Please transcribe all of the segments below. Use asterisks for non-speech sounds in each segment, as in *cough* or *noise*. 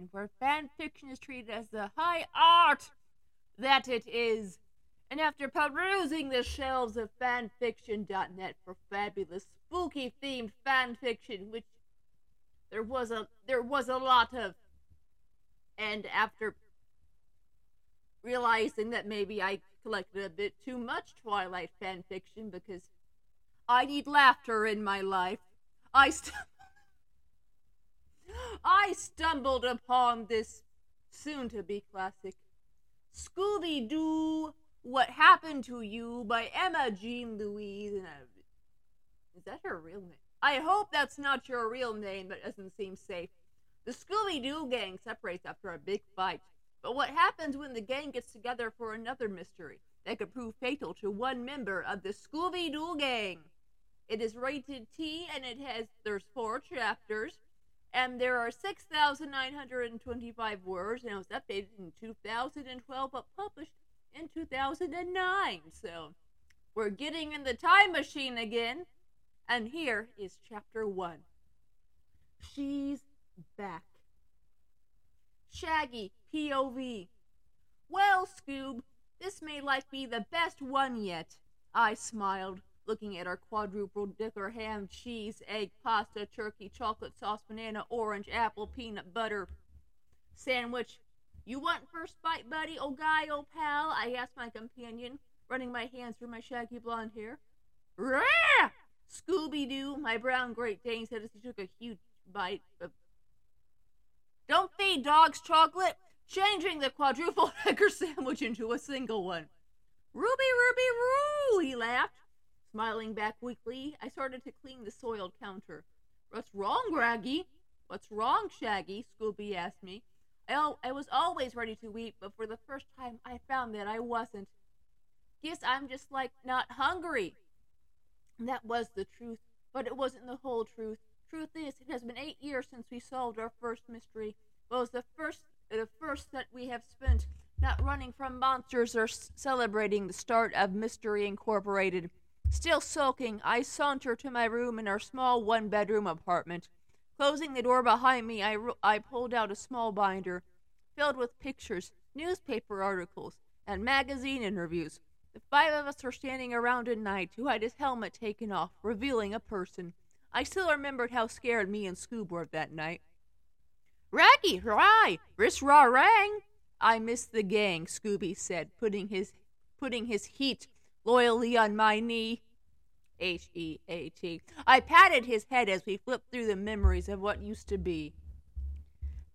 fiction, where fan fiction is treated as the high art that it is. And after perusing the shelves of fanfiction.net for fabulous, spooky themed fan fiction, which there was a there was a lot of, and after realizing that maybe I collected a bit too much Twilight fan fiction because I need laughter in my life, I. St- *laughs* I stumbled upon this soon to be classic Scooby Doo What Happened to You by Emma Jean Louise. Uh, is that her real name? I hope that's not your real name, but doesn't seem safe. The Scooby Doo gang separates after a big fight. But what happens when the gang gets together for another mystery that could prove fatal to one member of the Scooby Doo gang? It is rated T and it has there's four chapters and there are 6,925 words, and it was updated in 2012 but published in 2009. So we're getting in the time machine again, and here is chapter one. She's back. Shaggy, POV. Well, Scoob, this may like be the best one yet. I smiled looking at our quadruple dicker ham, cheese, egg, pasta, turkey, chocolate sauce, banana, orange, apple, peanut butter sandwich. You want first bite, buddy, old guy, old pal? I asked my companion, running my hands through my shaggy blonde hair. Rah! Scooby Doo, my brown Great Dane said as he took a huge bite of. Don't feed dogs chocolate, changing the quadruple *laughs* decker sandwich into a single one. Ruby, Ruby, Roo! He laughed. Smiling back weakly, I started to clean the soiled counter. What's wrong, Raggy? What's wrong, Shaggy? Scooby asked me. I, I was always ready to weep, but for the first time I found that I wasn't. Guess I'm just like not hungry. That was the truth, but it wasn't the whole truth. Truth is, it has been eight years since we solved our first mystery. It was the first, the first that we have spent not running from monsters or s- celebrating the start of Mystery Incorporated. Still sulking, I saunter to my room in our small one bedroom apartment. Closing the door behind me, I, ro- I pulled out a small binder filled with pictures, newspaper articles, and magazine interviews. The five of us were standing around a knight who had his helmet taken off, revealing a person. I still remembered how scared me and Scoob were that night. Raggy, hurrah! Riss raw rang! I miss the gang, Scooby said, putting his putting his heat loyally on my knee. H E A T. I patted his head as we flipped through the memories of what used to be.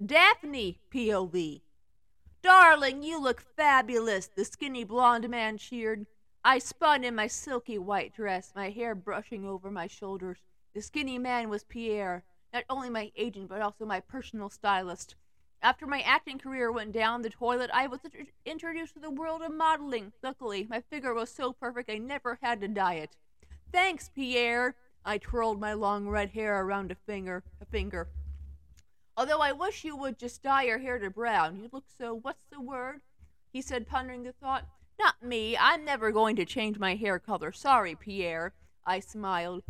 Daphne, POV. Darling, you look fabulous, the skinny blonde man cheered. I spun in my silky white dress, my hair brushing over my shoulders. The skinny man was Pierre, not only my agent, but also my personal stylist. After my acting career went down the toilet, I was introduced to the world of modeling. Luckily, my figure was so perfect I never had to diet. Thanks, Pierre. I twirled my long red hair around a finger. A finger. Although I wish you would just dye your hair to brown. You look so. What's the word? He said, pondering the thought. Not me. I'm never going to change my hair color. Sorry, Pierre. I smiled.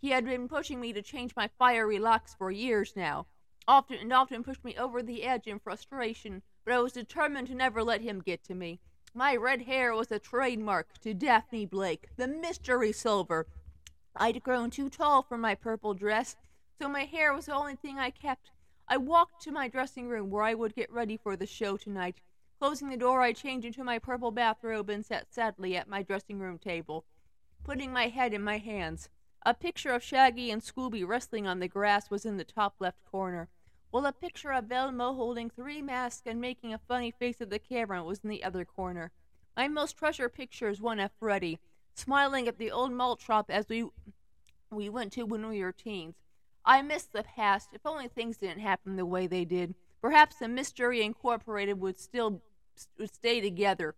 He had been pushing me to change my fiery locks for years now often and often pushed me over the edge in frustration, but I was determined to never let him get to me. My red hair was a trademark to Daphne Blake, the mystery solver. I'd grown too tall for my purple dress, so my hair was the only thing I kept. I walked to my dressing room where I would get ready for the show tonight. Closing the door, I changed into my purple bathrobe and sat sadly at my dressing room table, putting my head in my hands. A picture of Shaggy and Scooby wrestling on the grass was in the top left corner, while a picture of Velma holding three masks and making a funny face at the camera was in the other corner. My most treasured picture is one of Freddy, smiling at the old malt shop as we we went to when we were teens. I miss the past. If only things didn't happen the way they did, perhaps the Mystery Incorporated would still would stay together.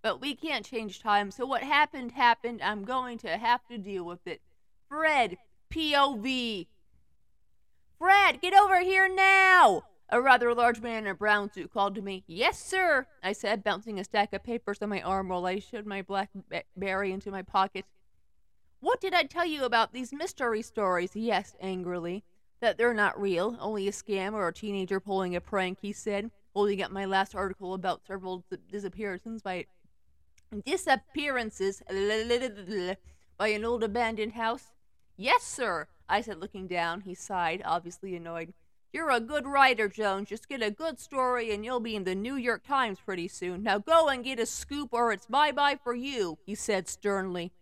But we can't change time, so what happened happened. I'm going to have to deal with it. Fred, POV. Fred, get over here now! A rather large man in a brown suit called to me. Yes, sir, I said, bouncing a stack of papers on my arm while I shoved my blackberry into my pocket. What did I tell you about these mystery stories? he asked angrily. That they're not real, only a scam or a teenager pulling a prank, he said, holding up my last article about several disappearances by disappearances by an old abandoned house. Yes, sir, I said, looking down. He sighed, obviously annoyed. You're a good writer, Jones. Just get a good story and you'll be in the New York Times pretty soon. Now go and get a scoop or it's bye bye for you, he said sternly.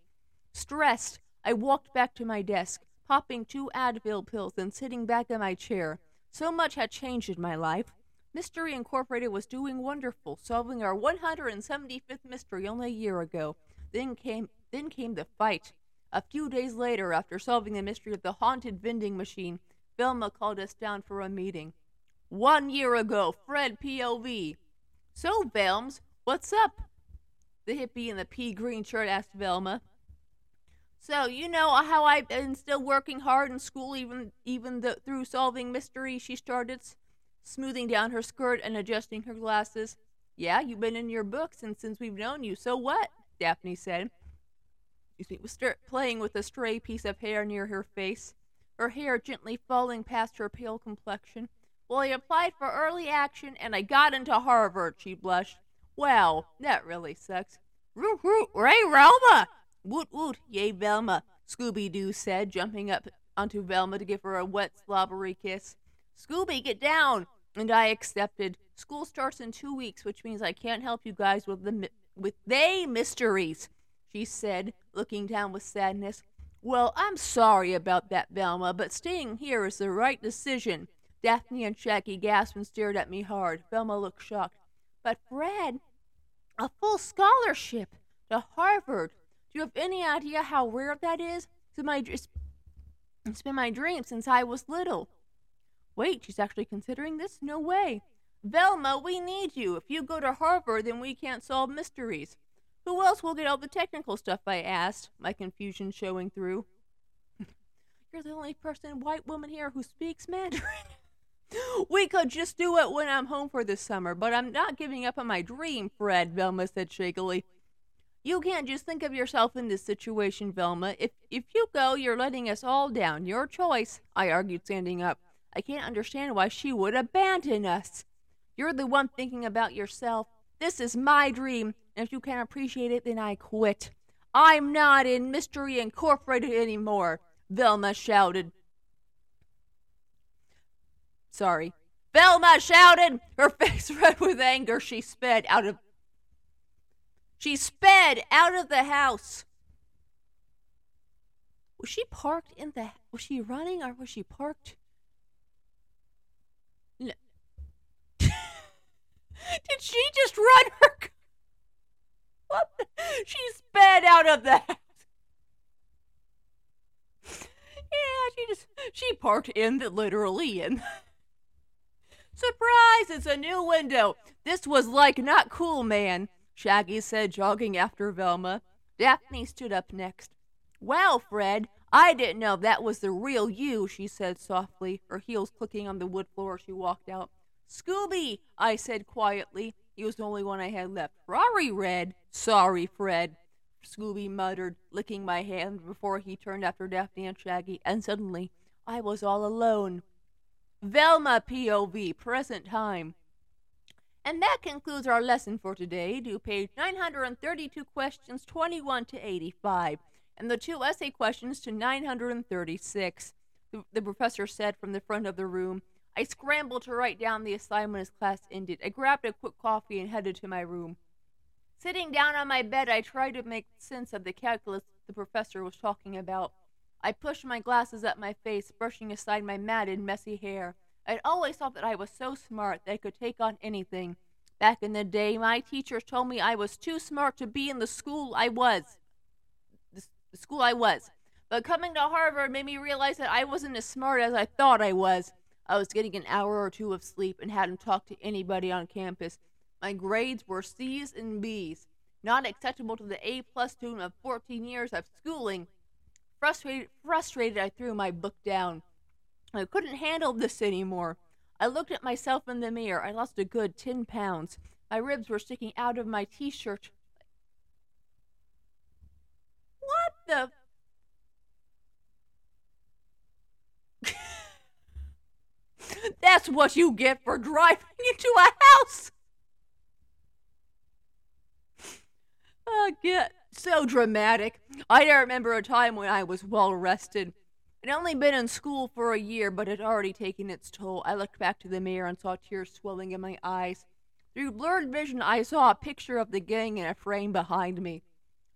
Stressed, I walked back to my desk, popping two Advil pills and sitting back in my chair. So much had changed in my life. Mystery Incorporated was doing wonderful, solving our 175th mystery only a year ago. Then came then came the fight. A few days later, after solving the mystery of the haunted vending machine, Velma called us down for a meeting. One year ago, Fred POV. So, Velms, what's up? The hippie in the pea green shirt asked Velma. So, you know how I've been still working hard in school even even the, through solving mysteries, she started, smoothing down her skirt and adjusting her glasses. Yeah, you've been in your books and since we've known you, so what? Daphne said. Excuse me, was playing with a stray piece of hair near her face her hair gently falling past her pale complexion. Well, I applied for early action and I got into Harvard, she blushed. Well, that really sucks. Root root, Ray Velma! Woot woot, yay Velma, Scooby Doo said, jumping up onto Velma to give her a wet, slobbery kiss. Scooby, get down! And I accepted. School starts in two weeks, which means I can't help you guys with the with they mysteries, she said, looking down with sadness. Well, I'm sorry about that, Velma, but staying here is the right decision. Daphne and Shaggy gasped and stared at me hard. Velma looked shocked. But Fred, a full scholarship to Harvard. Do you have any idea how rare that is? It's, my, it's been my dream since I was little. Wait, she's actually considering this? No way. Velma, we need you. If you go to Harvard, then we can't solve mysteries. Who else will get all the technical stuff? I asked, my confusion showing through. *laughs* You're the only person, white woman here, who speaks Mandarin. *laughs* we could just do it when I'm home for the summer, but I'm not giving up on my dream, Fred, Velma said shakily. You can't just think of yourself in this situation, Velma. If if you go, you're letting us all down. Your choice, I argued, standing up. I can't understand why she would abandon us. You're the one thinking about yourself. This is my dream, if you can't appreciate it, then I quit. I'm not in Mystery Incorporated anymore, Velma shouted. Sorry. Velma shouted, her face *laughs* red with anger. She sped out of She sped out of the house. Was she parked in the was she running or was she parked? No. *laughs* Did she just run her? *laughs* She sped out of the. Yeah, she just she parked in the literally in. Surprise! It's a new window. This was like not cool, man. Shaggy said, jogging after Velma. Daphne stood up next. Well, Fred, I didn't know that was the real you, she said softly, her heels clicking on the wood floor as she walked out. Scooby, I said quietly. He was the only one I had left. Rory read. Sorry, Fred. Scooby muttered, licking my hand before he turned after Daphne and Shaggy, and suddenly I was all alone. Velma POV, present time. And that concludes our lesson for today. Do page 932 questions 21 to 85, and the two essay questions to 936. The, the professor said from the front of the room. I scrambled to write down the assignment as class ended. I grabbed a quick coffee and headed to my room. Sitting down on my bed, I tried to make sense of the calculus the professor was talking about. I pushed my glasses at my face, brushing aside my matted, messy hair. I'd always thought that I was so smart that I could take on anything. Back in the day, my teachers told me I was too smart to be in the school I was. The school I was. But coming to Harvard made me realize that I wasn't as smart as I thought I was. I was getting an hour or two of sleep and hadn't talked to anybody on campus. My grades were C's and B's, not acceptable to the A plus student of 14 years of schooling. Frustrated, frustrated, I threw my book down. I couldn't handle this anymore. I looked at myself in the mirror. I lost a good 10 pounds. My ribs were sticking out of my t shirt. What the? That's what you get for driving *laughs* into a house. I get so dramatic. I don't remember a time when I was well rested. I'd only been in school for a year, but it had already taken its toll. I looked back to the mirror and saw tears swelling in my eyes. Through blurred vision, I saw a picture of the gang in a frame behind me.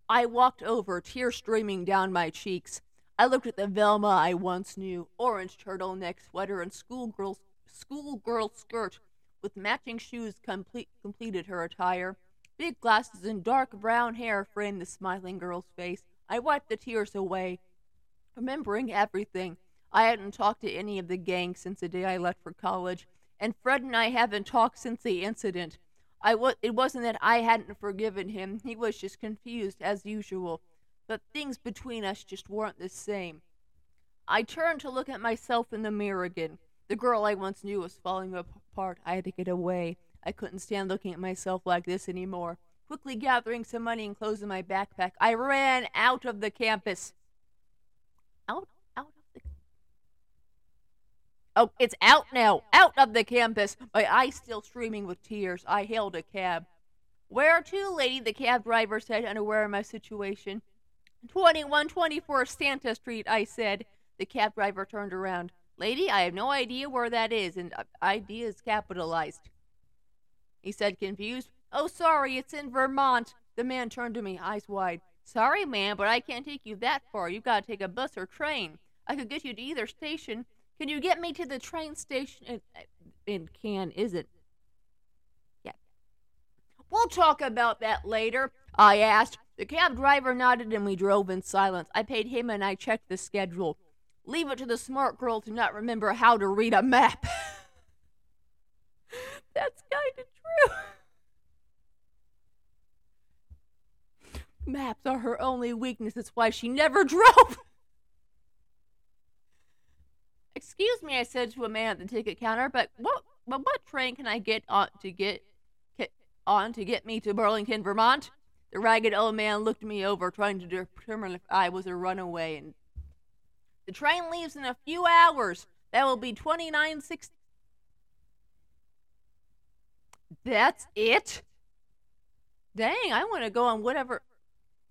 I walked over, tears streaming down my cheeks. I looked at the Velma I once knew, orange turtleneck sweater and schoolgirl schoolgirl skirt with matching shoes complete, completed her attire. Big glasses and dark brown hair framed the smiling girl's face. I wiped the tears away, remembering everything. I hadn't talked to any of the gang since the day I left for college, and Fred and I haven't talked since the incident. I it wasn't that I hadn't forgiven him, he was just confused, as usual. But things between us just weren't the same. I turned to look at myself in the mirror again. The girl I once knew was falling apart. I had to get away. I couldn't stand looking at myself like this anymore. Quickly gathering some money and clothes in my backpack, I ran out of the campus. Out, out of the. Oh, it's out now! Out of the campus! My eyes still streaming with tears. I hailed a cab. Where to, lady? The cab driver said, unaware of my situation. 2124 Santa Street, I said. The cab driver turned around. Lady, I have no idea where that is, and uh, idea is capitalized. He said, confused. Oh, sorry, it's in Vermont. The man turned to me, eyes wide. Sorry, ma'am, but I can't take you that far. You've got to take a bus or train. I could get you to either station. Can you get me to the train station? In, in can, is it? Yeah. We'll talk about that later, I asked. The cab driver nodded and we drove in silence. I paid him and I checked the schedule. Leave it to the smart girl to not remember how to read a map. *laughs* That's kind of true. Maps are her only weakness. That's why she never *laughs* drove. Excuse me, I said to a man at the ticket counter, but what, but what train can I get on to get, get on to get me to Burlington, Vermont? The ragged old man looked me over, trying to determine if I was a runaway. And the train leaves in a few hours. That will be twenty nine sixty. That's it? Dang, I want to go on whatever.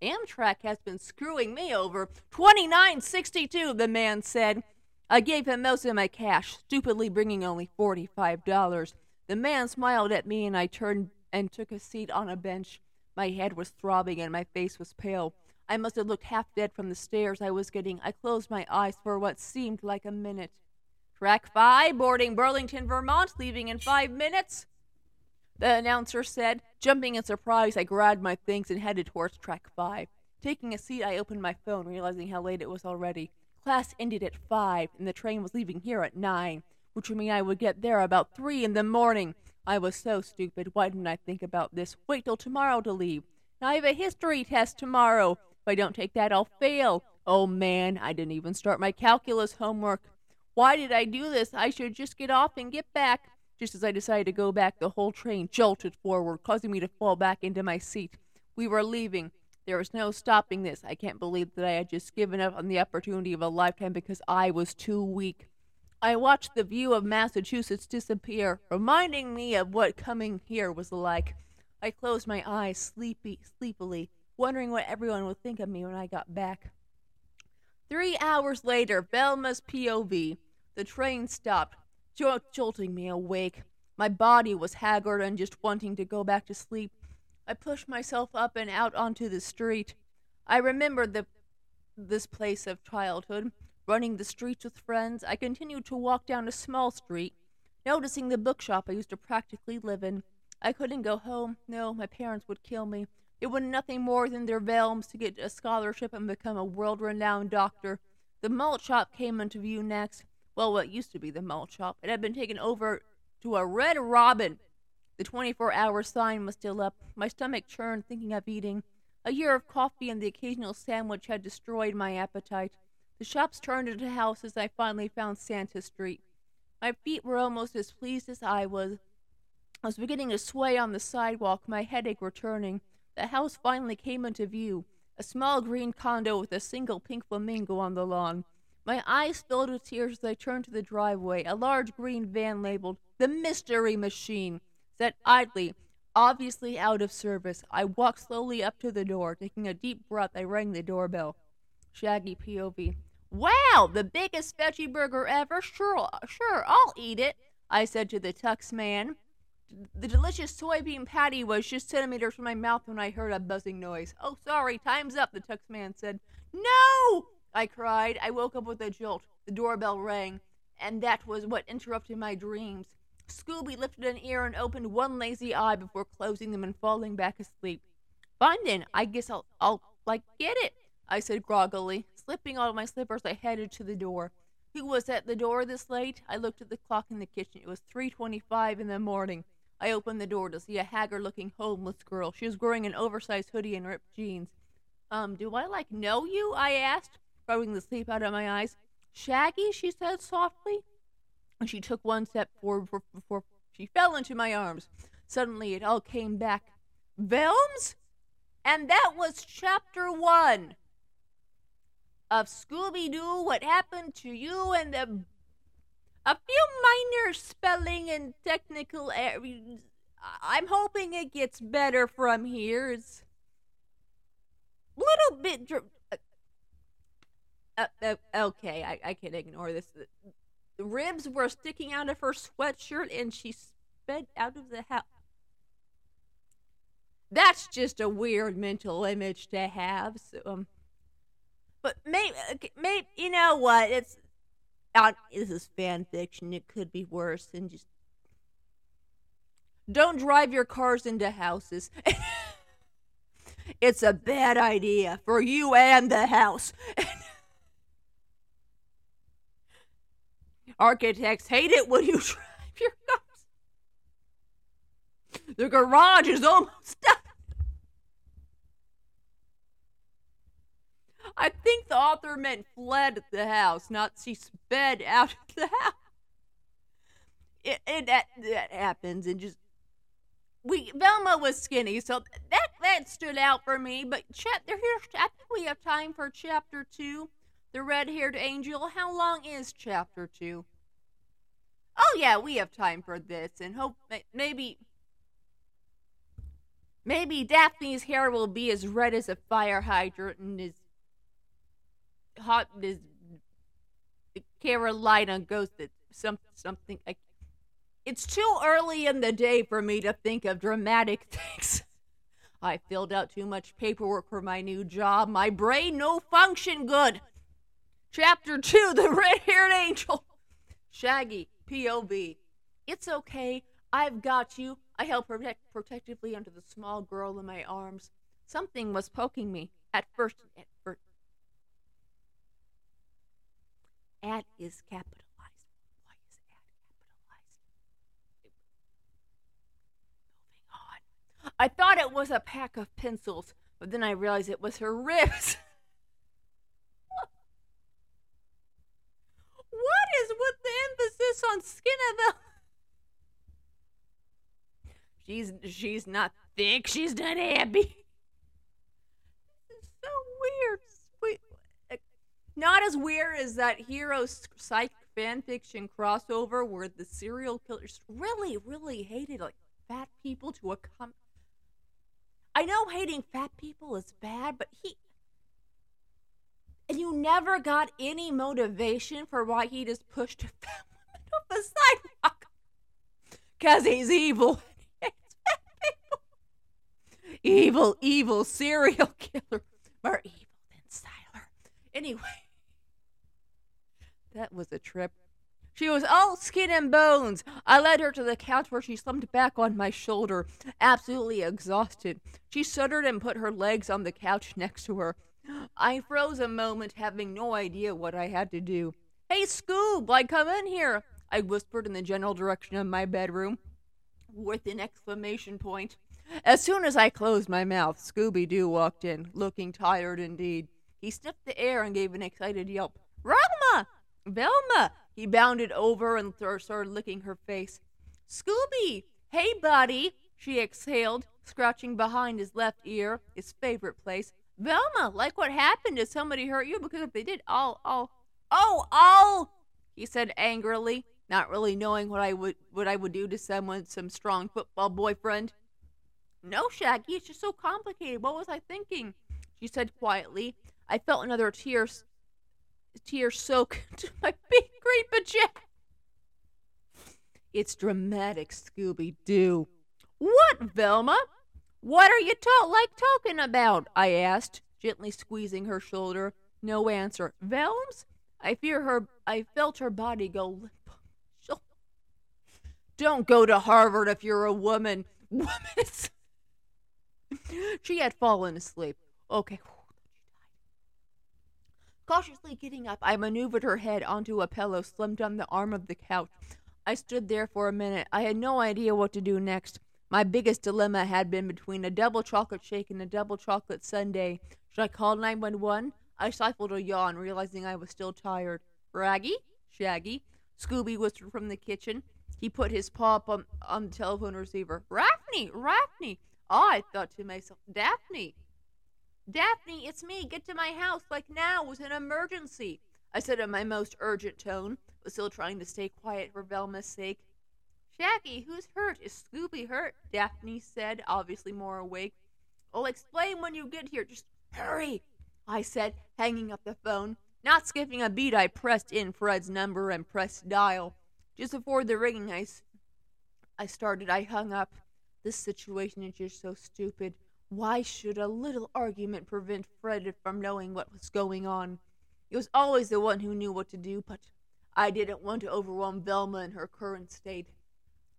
Amtrak has been screwing me over. 29.62, the man said. I gave him most of my cash, stupidly bringing only $45. The man smiled at me and I turned and took a seat on a bench. My head was throbbing and my face was pale. I must have looked half dead from the stares I was getting. I closed my eyes for what seemed like a minute. Track 5, boarding Burlington, Vermont, leaving in five minutes. The announcer said. Jumping in surprise, I grabbed my things and headed towards track five. Taking a seat, I opened my phone, realizing how late it was already. Class ended at five, and the train was leaving here at nine, which would mean I would get there about three in the morning. I was so stupid. Why didn't I think about this? Wait till tomorrow to leave. Now I have a history test tomorrow. I don't take that, I'll fail. Oh man, I didn't even start my calculus homework. Why did I do this? I should just get off and get back. Just as I decided to go back, the whole train jolted forward, causing me to fall back into my seat. We were leaving. There was no stopping this. I can't believe that I had just given up on the opportunity of a lifetime because I was too weak. I watched the view of Massachusetts disappear, reminding me of what coming here was like. I closed my eyes sleepy, sleepily, wondering what everyone would think of me when I got back. Three hours later, Velma's POV. The train stopped jolting me awake. My body was haggard and just wanting to go back to sleep. I pushed myself up and out onto the street. I remembered the this place of childhood, running the streets with friends. I continued to walk down a small street, noticing the bookshop I used to practically live in. I couldn't go home. No, my parents would kill me. It was nothing more than their realms to get a scholarship and become a world renowned doctor. The malt shop came into view next well, what used to be the malt shop. It had been taken over to a Red Robin. The 24 hour sign was still up. My stomach churned thinking of eating. A year of coffee and the occasional sandwich had destroyed my appetite. The shops turned into houses. I finally found Santa Street. My feet were almost as pleased as I was. I was beginning to sway on the sidewalk, my headache returning. The house finally came into view a small green condo with a single pink flamingo on the lawn. My eyes filled with tears as I turned to the driveway. A large green van labeled the Mystery Machine sat idly, obviously out of service. I walked slowly up to the door. Taking a deep breath, I rang the doorbell. Shaggy POV. Wow, the biggest veggie burger ever. Sure, sure, I'll eat it. I said to the tux man. The delicious soybean patty was just centimeters from my mouth when I heard a buzzing noise. Oh, sorry, time's up, the tux man said. No! I cried. I woke up with a jolt. The doorbell rang, and that was what interrupted my dreams. Scooby lifted an ear and opened one lazy eye before closing them and falling back asleep. Fine then, I guess I'll, I'll, like, get it, I said groggily. Slipping out of my slippers, I headed to the door. Who was at the door this late? I looked at the clock in the kitchen. It was 3:25 in the morning. I opened the door to see a haggard-looking homeless girl. She was wearing an oversized hoodie and ripped jeans. Um, do I like know you? I asked, rubbing the sleep out of my eyes. Shaggy, she said softly. And she took one step forward before, before she fell into my arms. Suddenly, it all came back. Velms? And that was chapter one of Scooby Doo, what happened to you, and the, a few minor spelling and technical errors. I'm hoping it gets better from here. It's a little bit. Dr- uh, uh, okay, I, I can ignore this. The, the ribs were sticking out of her sweatshirt, and she sped out of the house. That's just a weird mental image to have. So, um, but maybe, maybe you know what? It's this is fan fiction. It could be worse. And just don't drive your cars into houses. *laughs* it's a bad idea for you and the house. *laughs* Architects hate it when you *laughs* drive your cars. The garage is almost done. I think the author meant fled the house, not she sped out of the house. It, it that, that happens, and just we Velma was skinny, so that that stood out for me. But chat, there here, I think we have time for chapter two, the red-haired angel. How long is chapter two? Oh yeah, we have time for this, and hope maybe maybe Daphne's hair will be as red as a fire hydrant and as hot as Carolina ghosted some something. I, it's too early in the day for me to think of dramatic *laughs* things. I filled out too much paperwork for my new job. My brain no function good. Chapter 2 The *laughs* Red Haired Angel. Shaggy, POV. It's okay. I've got you. I held protect- protectively under the small girl in my arms. Something was poking me. At first, at At is capitalized. Why is at capitalized? Moving on. I thought it was a pack of pencils, but then I realized it was her ribs. *laughs* what is with the emphasis on skin of the She's she's not thick, she's not happy. This is so weird. Not as weird as that hero psych fanfiction crossover where the serial killers really, really hated like fat people to a com. I know hating fat people is bad, but he. And you never got any motivation for why he just pushed a fat *laughs* woman off the sidewalk. Because he's evil. *laughs* evil, evil serial *laughs* killer. More evil than Sylar. Anyway. That was a trip. She was all skin and bones. I led her to the couch where she slumped back on my shoulder, absolutely exhausted. She shuddered and put her legs on the couch next to her. I froze a moment, having no idea what I had to do. Hey, Scoob, like, come in here, I whispered in the general direction of my bedroom, with an exclamation point. As soon as I closed my mouth, Scooby Doo walked in, looking tired indeed. He sniffed the air and gave an excited yelp. Rama! Velma! He bounded over and th- started licking her face. Scooby! Hey, buddy! She exhaled, scratching behind his left ear, his favorite place. Velma, like what happened? Did somebody hurt you? Because if they did, I'll, I'll, Oh, I'll, he said angrily, not really knowing what I would what I would do to someone some strong football boyfriend. No, Shaggy, it's just so complicated. What was I thinking? She said quietly. I felt another tear tear soak *laughs* into my big green pajama. It's dramatic, Scooby Doo. What, Velma? What are you ta- like talking about? I asked, gently squeezing her shoulder. No answer. Velms? I fear her. I felt her body go limp. Don't go to Harvard if you're a woman. *laughs* Woman. she had fallen asleep. Okay. Cautiously getting up, I maneuvered her head onto a pillow slimmed on the arm of the couch. I stood there for a minute. I had no idea what to do next. My biggest dilemma had been between a double chocolate shake and a double chocolate sundae. Should I call 911? I stifled a yawn, realizing I was still tired. Raggy? Shaggy? Scooby whispered from the kitchen. He put his paw up on, on the telephone receiver. Raffney! Raffney! I thought to myself, Daphne! Daphne, it's me. Get to my house like now. It was an emergency. I said in my most urgent tone, but still trying to stay quiet for Velma's sake. Shaggy, who's hurt? Is Scooby hurt? Daphne said, obviously more awake. I'll explain when you get here. Just hurry, I said, hanging up the phone. Not skipping a beat, I pressed in Fred's number and pressed dial. Just before the ringing, I, I started. I hung up. This situation is just so stupid. Why should a little argument prevent Fred from knowing what was going on? He was always the one who knew what to do, but I didn't want to overwhelm Velma in her current state.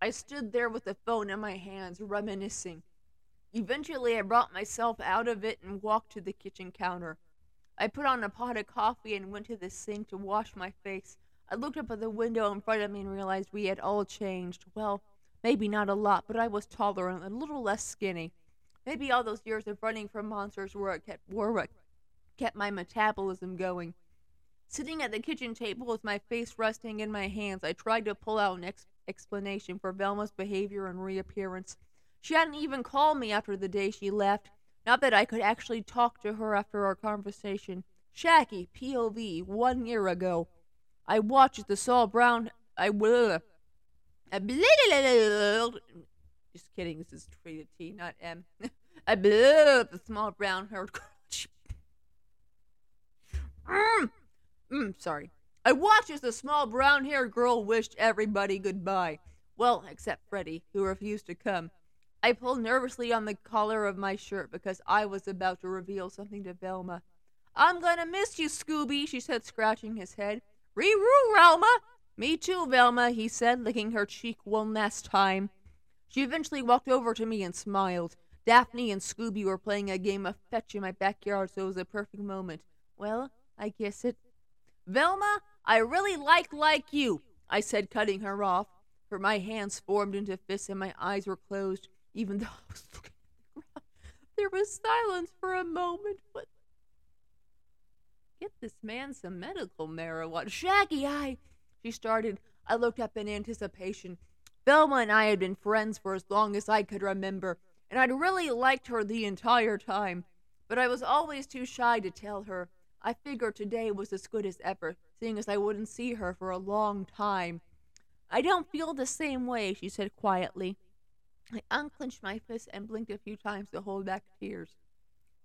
I stood there with the phone in my hands, reminiscing. Eventually, I brought myself out of it and walked to the kitchen counter. I put on a pot of coffee and went to the sink to wash my face. I looked up at the window in front of me and realized we had all changed. Well, maybe not a lot, but I was taller and a little less skinny. Maybe all those years of running from monsters were what kept, what kept my metabolism going. Sitting at the kitchen table with my face resting in my hands, I tried to pull out an ex- explanation for Velma's behavior and reappearance. She hadn't even called me after the day she left. Not that I could actually talk to her after our conversation. Shaggy, POV, one year ago. I watched the Saul Brown. I will. Just kidding. This is treated T, not M. *laughs* I blew the small brown haired *laughs* girl. mm, mm, sorry. I watched as the small brown haired girl wished everybody goodbye. Well, except Freddie, who refused to come. I pulled nervously on the collar of my shirt because I was about to reveal something to Velma. I'm gonna miss you, Scooby, she said, scratching his head. Ree-roo, Velma! Me too, Velma, he said, licking her cheek one last time. She eventually walked over to me and smiled. Daphne and Scooby were playing a game of fetch in my backyard, so it was a perfect moment. Well, I guess it. Velma, I really like like you, I said, cutting her off. For my hands formed into fists and my eyes were closed, even though *laughs* I was looking at the ground. There was silence for a moment, but get this man some medical marijuana. Shaggy, I. She started. I looked up in anticipation. Velma and I had been friends for as long as I could remember, and I'd really liked her the entire time, but I was always too shy to tell her. I figured today was as good as ever, seeing as I wouldn't see her for a long time. I don't feel the same way, she said quietly. I unclenched my fist and blinked a few times to hold back tears.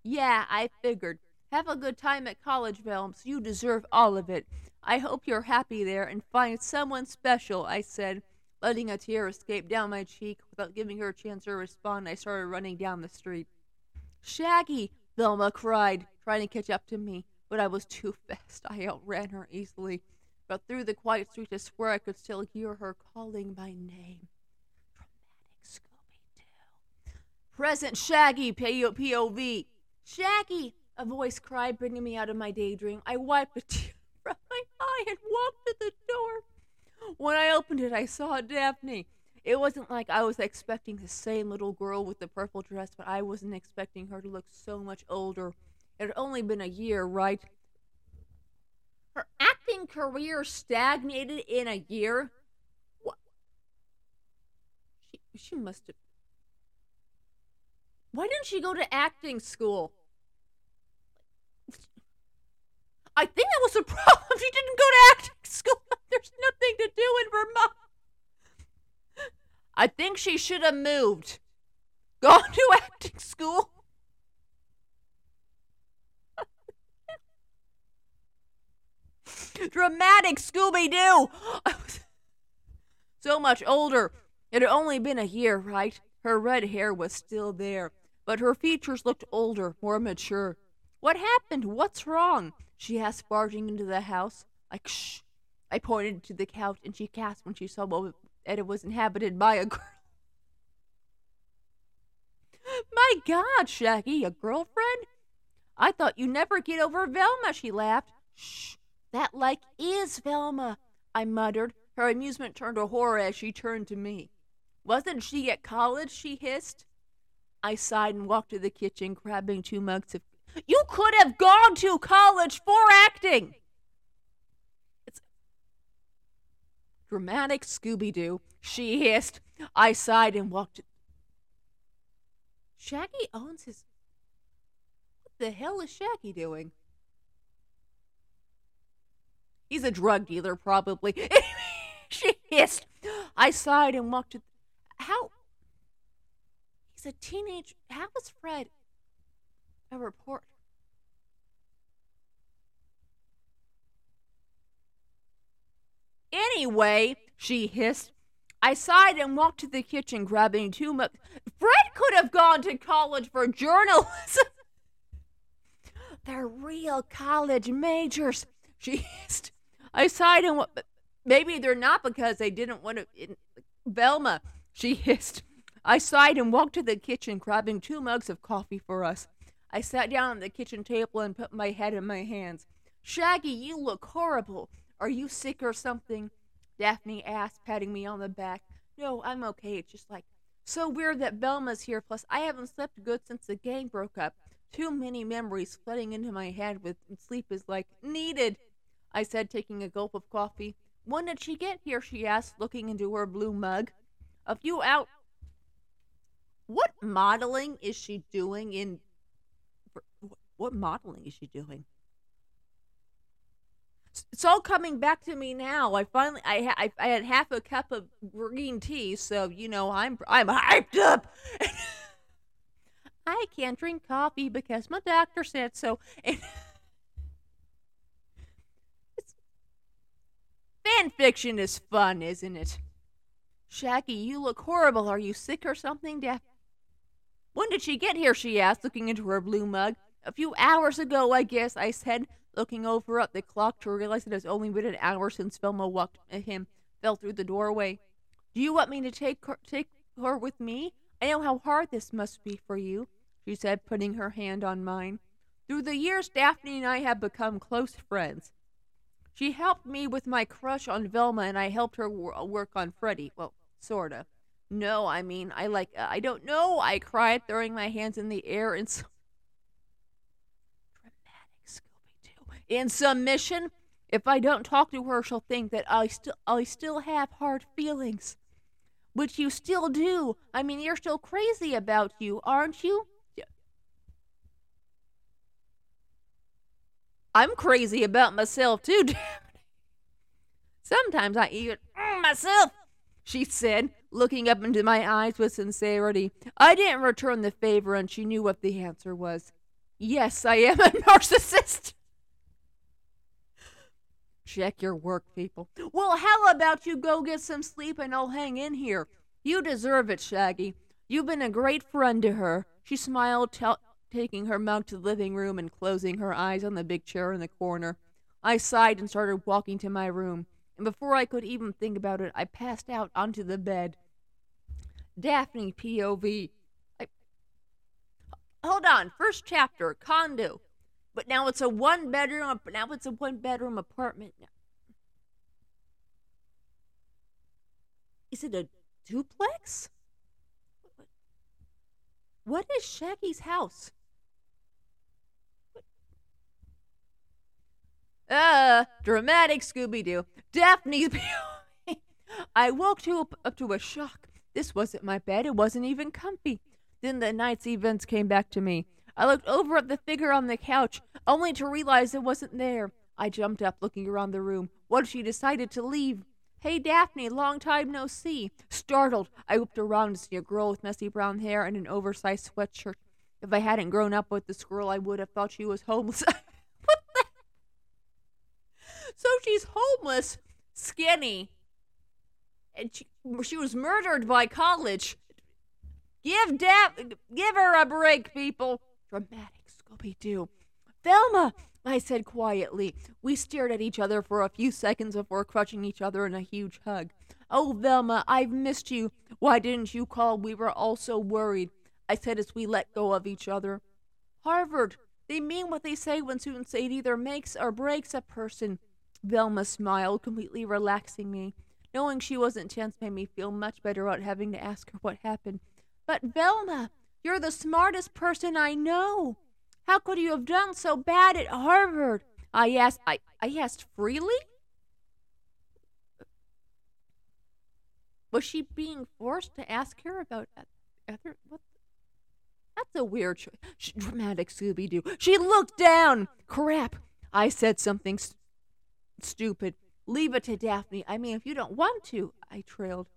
Yeah, I figured. Have a good time at college, Velms. You deserve all of it. I hope you're happy there and find someone special, I said Letting a tear escape down my cheek without giving her a chance to respond, I started running down the street. Shaggy! Velma cried, trying to catch up to me, but I was too *laughs* fast. I outran her easily. But through the quiet street to square, I could still hear her calling my name. Dramatic Scooby Doo. Present Shaggy, POV. Shaggy! A voice cried, bringing me out of my daydream. I wiped a *laughs* tear from my eye and walked to the door. When I opened it, I saw Daphne. It wasn't like I was expecting the same little girl with the purple dress, but I wasn't expecting her to look so much older. It had only been a year, right? Her acting career stagnated in a year? What? She, she must have. Why didn't she go to acting school? I think that was the *laughs* problem. she didn't go to acting school. *laughs* There's nothing to do in Vermont. I think she should have moved. Gone *laughs* to acting school. *laughs* Dramatic Scooby Doo! I was so much older. It had only been a year, right? Her red hair was still there, but her features looked older, more mature. What happened? What's wrong? She asked, barging into the house. Like, shh. I pointed to the couch, and she gasped when she saw that it was inhabited by a girl. My God, Shaggy, a girlfriend? I thought you'd never get over Velma, she laughed. Shh, that like is Velma, I muttered. Her amusement turned to horror as she turned to me. Wasn't she at college? she hissed. I sighed and walked to the kitchen, grabbing two mugs of. You could have gone to college for acting! It's dramatic Scooby Doo, she hissed. I sighed and walked. Shaggy owns his. What the hell is Shaggy doing? He's a drug dealer, probably. *laughs* she hissed. I sighed and walked to. How? He's a teenage. How is Fred a report? Anyway, she hissed. I sighed and walked to the kitchen, grabbing two mugs. Fred could have gone to college for journalism. *laughs* They're real college majors, she hissed. I sighed and went, maybe they're not because they didn't want to. In, Velma, she hissed. I sighed and walked to the kitchen, grabbing two mugs of coffee for us. I sat down on the kitchen table and put my head in my hands. Shaggy, you look horrible. Are you sick or something? Daphne asked, patting me on the back. No, I'm okay. It's just like so weird that Velma's here. Plus, I haven't slept good since the gang broke up. Too many memories flooding into my head with sleep is like needed. I said, taking a gulp of coffee. When did she get here? she asked, looking into her blue mug. A few out. What modeling is she doing in. What modeling is she doing? It's all coming back to me now. I finally, I, I, I had half a cup of green tea, so you know I'm, I'm hyped up. *laughs* I can't drink coffee because my doctor said so. *laughs* Fan fiction is fun, isn't it? Shaggy, you look horrible. Are you sick or something, Daph? When did she get here? she asked, looking into her blue mug. A few hours ago, I guess, I said, looking over at the clock to realize it has only been an hour since Velma walked at him, fell through the doorway. Do you want me to take her, take her with me? I know how hard this must be for you, she said, putting her hand on mine. Through the years, Daphne and I have become close friends. She helped me with my crush on Velma, and I helped her wor- work on Freddy. Well, sorta. No, I mean, I like, uh, I don't know. I cried, throwing my hands in the air *laughs* so dramatic Scooby Doo. In submission, if I don't talk to her, she'll think that I still, I still have hard feelings, which you still do. I mean, you're still crazy about you, aren't you? I'm crazy about myself too. *laughs* Sometimes I even mm, myself, she said, looking up into my eyes with sincerity. I didn't return the favor, and she knew what the answer was. Yes, I am a *laughs* narcissist. Check your work, people. Well, how about you go get some sleep and I'll hang in here? You deserve it, Shaggy. You've been a great friend to her. She smiled, taking her mug to the living room and closing her eyes on the big chair in the corner. I sighed and started walking to my room, and before I could even think about it, I passed out onto the bed. Daphne POV. I... Hold on, first chapter, condo. But now it's a one bedroom, now it's a one bedroom apartment. Is it a duplex? What is Shaggy's house? Uh, dramatic Scooby Doo. Daphne's. *laughs* I woke to up to a shock. This wasn't my bed. It wasn't even comfy. Then the night's events came back to me. I looked over at the figure on the couch, only to realize it wasn't there. I jumped up, looking around the room. What she decided to leave? Hey, Daphne, long time no see. Startled, I whipped around to see a girl with messy brown hair and an oversized sweatshirt. If I hadn't grown up with this girl, I would have thought she was homeless. *laughs* what the? So she's homeless, skinny, and she, she was murdered by college. Give Daph, give her a break, people. Dramatic Scooby Doo. Velma, I said quietly. We stared at each other for a few seconds before crushing each other in a huge hug. Oh, Velma, I've missed you. Why didn't you call? We were all so worried. I said as we let go of each other. Harvard, they mean what they say when students say it either makes or breaks a person. Velma smiled, completely relaxing me. Knowing she wasn't tense made me feel much better about having to ask her what happened. But Velma, you're the smartest person I know. How could you have done so bad at Harvard? I asked. I, I asked freely. Was she being forced to ask her about other? What? That's a weird, sh- dramatic Scooby Doo. She looked down. Crap! I said something st- stupid. Leave it to Daphne. I mean, if you don't want to, I trailed.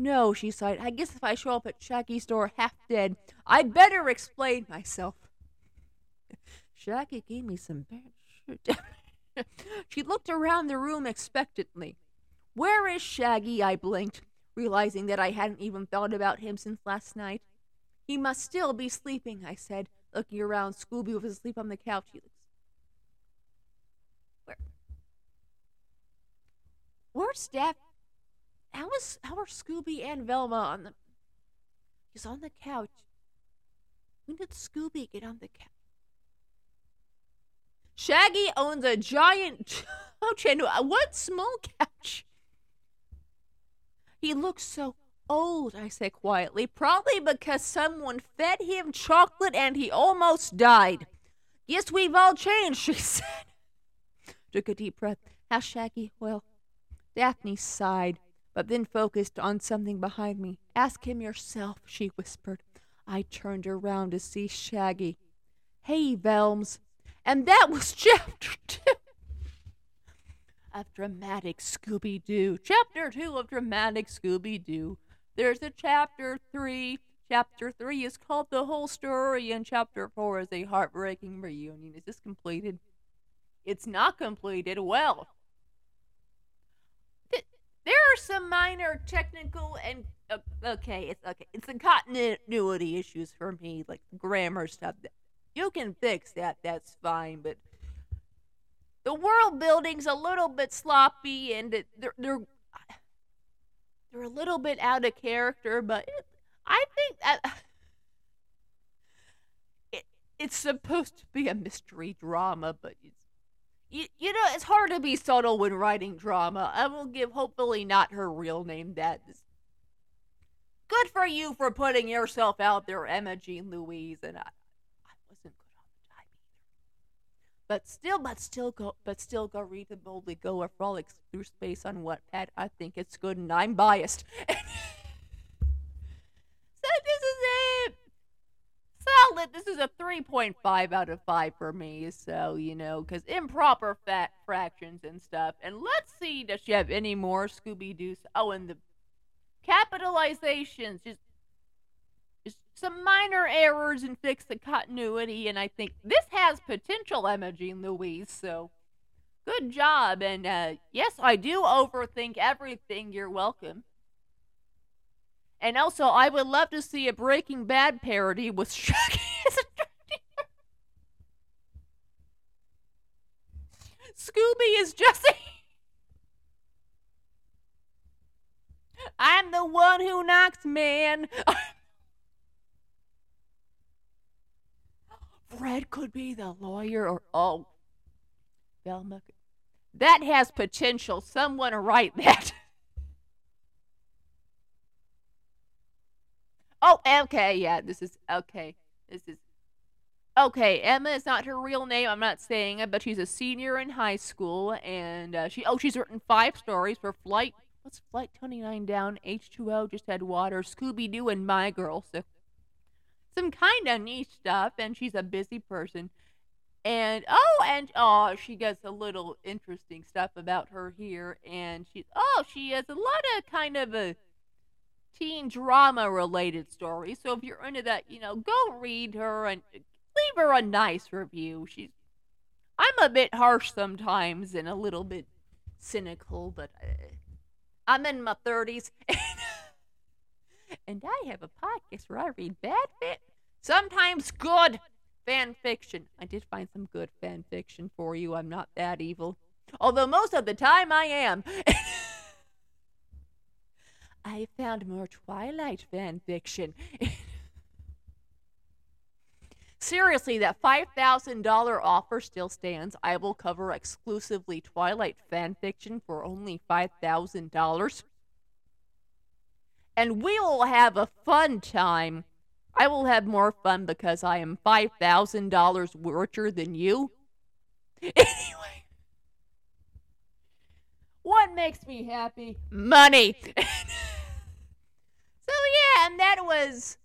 No, she sighed. I guess if I show up at Shaggy's door half dead, I'd better explain myself. *laughs* Shaggy gave me some bad shit. *laughs* she looked around the room expectantly. Where is Shaggy? I blinked, realizing that I hadn't even thought about him since last night. He must still be sleeping, I said, looking around. Scooby was asleep on the couch. He looks. Where? Where's Steph? How is how are Scooby and Velma on the? He's on the couch. When did Scooby get on the couch? Shaggy owns a giant *laughs* couch and one small couch. He looks so old, I say quietly, probably because someone fed him chocolate and he almost died. Guess we've all changed, *laughs* she said. Took a deep breath. How's Shaggy? Well, Daphne sighed but then focused on something behind me. Ask him yourself, she whispered. I turned around to see Shaggy. Hey, Velms. And that *laughs* was chapter two of Dramatic Scooby Doo. Chapter two of Dramatic Scooby Doo. There's a chapter three. Chapter three is called The Whole Story, and chapter four is a heartbreaking reunion. Is this completed? It's not completed. Well, there are some minor technical and uh, okay, it's okay. It's the continuity issues for me, like grammar stuff. You can fix that. That's fine, but the world building's a little bit sloppy, and it, they're they're they're a little bit out of character. But it, I think that *sighs* it, it's supposed to be a mystery drama, but you, you know, it's hard to be subtle when writing drama. I will give, hopefully, not her real name that. Good for you for putting yourself out there, Emma Jean Louise, and I, I wasn't good on the time either. But still, but still go, but still go read and boldly go a frolic through space on what Wattpad. I think it's good, and I'm biased. *laughs* so this is it This is a 3.5 out of 5 for me. So, you know, because improper fat fractions and stuff. And let's see, does she have any more Scooby Doo? Oh, and the capitalizations. Just, just some minor errors and fix the continuity. And I think this has potential, Jean Louise. So, good job. And uh, yes, I do overthink everything. You're welcome. And also, I would love to see a Breaking Bad parody with Shaggy as a Scooby is Jesse. I'm the one who knocks, man. Fred could be the lawyer or oh Velma. That has potential. Someone write that. *laughs* Oh, okay, yeah, this is okay. This is okay. Emma is not her real name. I'm not saying it, but she's a senior in high school, and uh, she oh she's written five stories for Flight. What's Flight 29 down? H2O just had water. Scooby Doo and My Girl. So some kind of niche stuff, and she's a busy person. And oh, and oh, she gets a little interesting stuff about her here, and she oh, she has a lot of kind of a teen drama related stories. So if you're into that, you know, go read her and leave her a nice review. She's I'm a bit harsh sometimes and a little bit cynical, but uh, I'm in my 30s. *laughs* and I have a podcast where I read bad fit, sometimes good fan fiction. I did find some good fan fiction for you. I'm not that evil. Although most of the time I am. *laughs* I found more Twilight fan fiction. *laughs* Seriously, that $5,000 offer still stands. I will cover exclusively Twilight fan fiction for only $5,000. And we will have a fun time. I will have more fun because I am $5,000 richer than you. Anyway, what makes me happy? Money. *laughs* so, yeah, and that was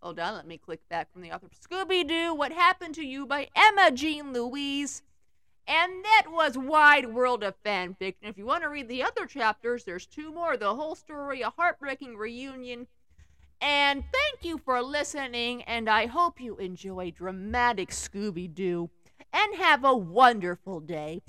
Hold on, let me click back from the author. Scooby Doo, What Happened to You by Emma Jean Louise. And that was Wide World of Fan Fiction. If you want to read the other chapters, there's two more The Whole Story, A Heartbreaking Reunion. And thank you for listening, and I hope you enjoy dramatic Scooby Doo. And have a wonderful day.